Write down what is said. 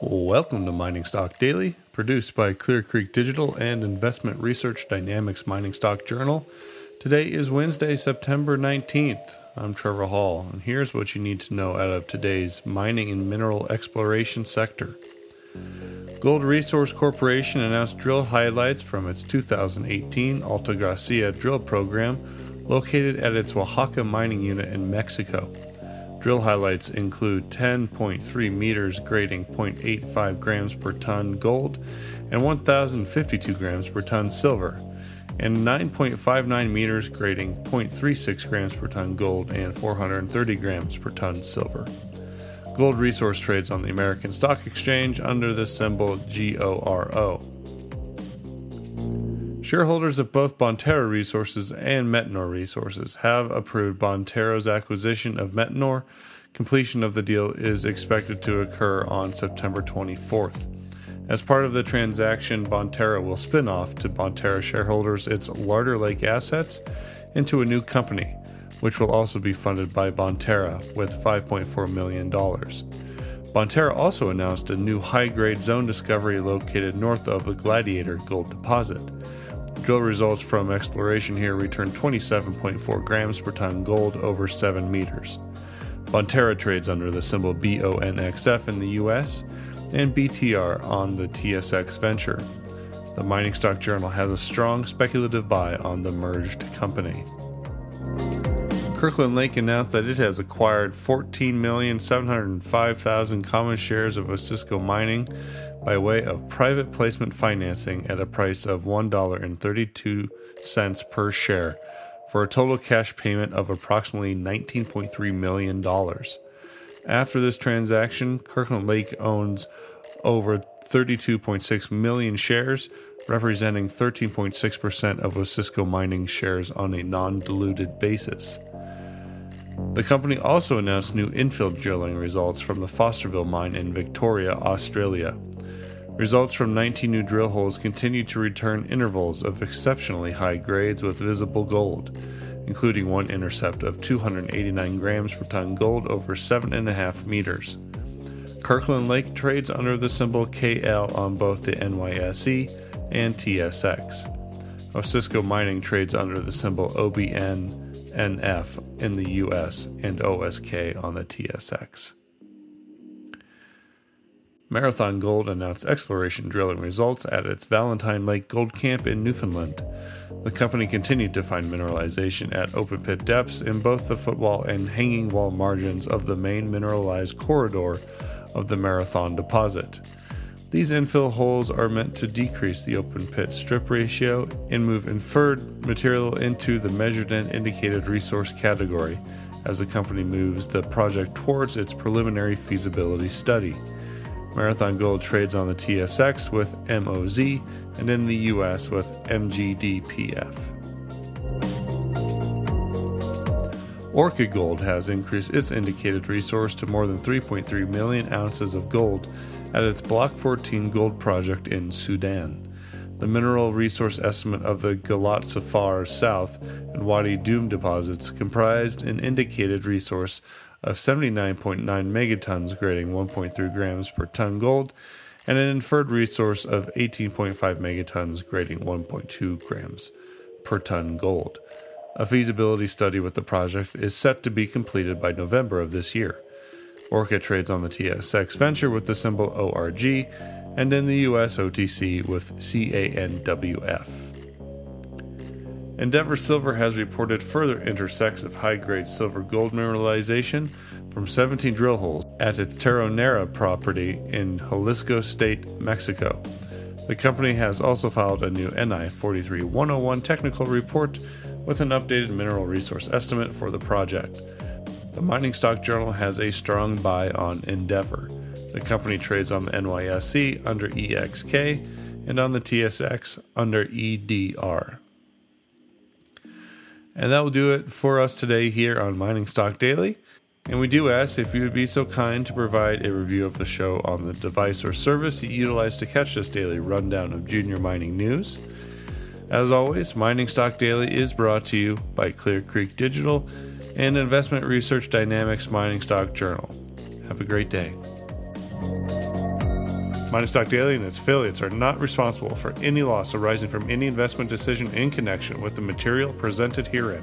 Welcome to Mining Stock Daily, produced by Clear Creek Digital and Investment Research Dynamics Mining Stock Journal. Today is Wednesday, September 19th. I'm Trevor Hall, and here's what you need to know out of today's mining and mineral exploration sector. Gold Resource Corporation announced drill highlights from its 2018 Altagracia drill program located at its Oaxaca mining unit in Mexico. Drill highlights include 10.3 meters grading 0.85 grams per ton gold and 1,052 grams per ton silver, and 9.59 meters grading 0.36 grams per ton gold and 430 grams per ton silver. Gold Resource trades on the American Stock Exchange under the symbol GORO. Shareholders of both Bonterra Resources and Metanor Resources have approved Bonterra's acquisition of Metanor. Completion of the deal is expected to occur on September 24th. As part of the transaction, Bonterra will spin off to Bonterra shareholders its Larder Lake assets into a new company, which will also be funded by Bonterra with $5.4 million. Bonterra also announced a new high grade zone discovery located north of the Gladiator gold deposit. Drill results from exploration here returned 27.4 grams per ton gold over 7 meters. Bonterra trades under the symbol BONXF in the US and BTR on the TSX Venture. The Mining Stock Journal has a strong speculative buy on the merged company. Kirkland Lake announced that it has acquired 14,705,000 common shares of Osisko Mining by way of private placement financing at a price of $1.32 per share for a total cash payment of approximately $19.3 million. After this transaction, Kirkland Lake owns over 32.6 million shares, representing 13.6% of Osisko Mining shares on a non diluted basis. The company also announced new infill drilling results from the Fosterville mine in Victoria, Australia. Results from 19 new drill holes continue to return intervals of exceptionally high grades with visible gold, including one intercept of 289 grams per ton gold over 7.5 meters. Kirkland Lake trades under the symbol KL on both the NYSE and TSX. Osisko Mining trades under the symbol OBNNF in the US and OSK on the TSX. Marathon Gold announced exploration drilling results at its Valentine Lake Gold Camp in Newfoundland. The company continued to find mineralization at open pit depths in both the footwall and hanging wall margins of the main mineralized corridor of the Marathon deposit. These infill holes are meant to decrease the open pit strip ratio and move inferred material into the measured and indicated resource category as the company moves the project towards its preliminary feasibility study. Marathon Gold trades on the TSX with MOZ and in the US with MGDPF. Orca Gold has increased its indicated resource to more than 3.3 million ounces of gold at its Block 14 gold project in Sudan. The mineral resource estimate of the Galat Sufar South and Wadi Doum deposits comprised an indicated resource of 79.9 megatons grading 1.3 grams per ton gold and an inferred resource of 18.5 megatons grading 1.2 grams per ton gold. A feasibility study with the project is set to be completed by November of this year. Orca trades on the TSX Venture with the symbol ORG and in the US OTC with CANWF. Endeavour Silver has reported further intersects of high grade silver gold mineralization from 17 drill holes at its Terronera property in Jalisco State, Mexico. The company has also filed a new NI 43101 technical report with an updated mineral resource estimate for the project. The Mining Stock Journal has a strong buy on Endeavour. The company trades on the NYSE under EXK and on the TSX under EDR. And that will do it for us today here on Mining Stock Daily. And we do ask if you would be so kind to provide a review of the show on the device or service you utilize to catch this daily rundown of junior mining news. As always, Mining Stock Daily is brought to you by Clear Creek Digital and Investment Research Dynamics Mining Stock Journal. Have a great day. Mining Stock Daily and its affiliates are not responsible for any loss arising from any investment decision in connection with the material presented herein.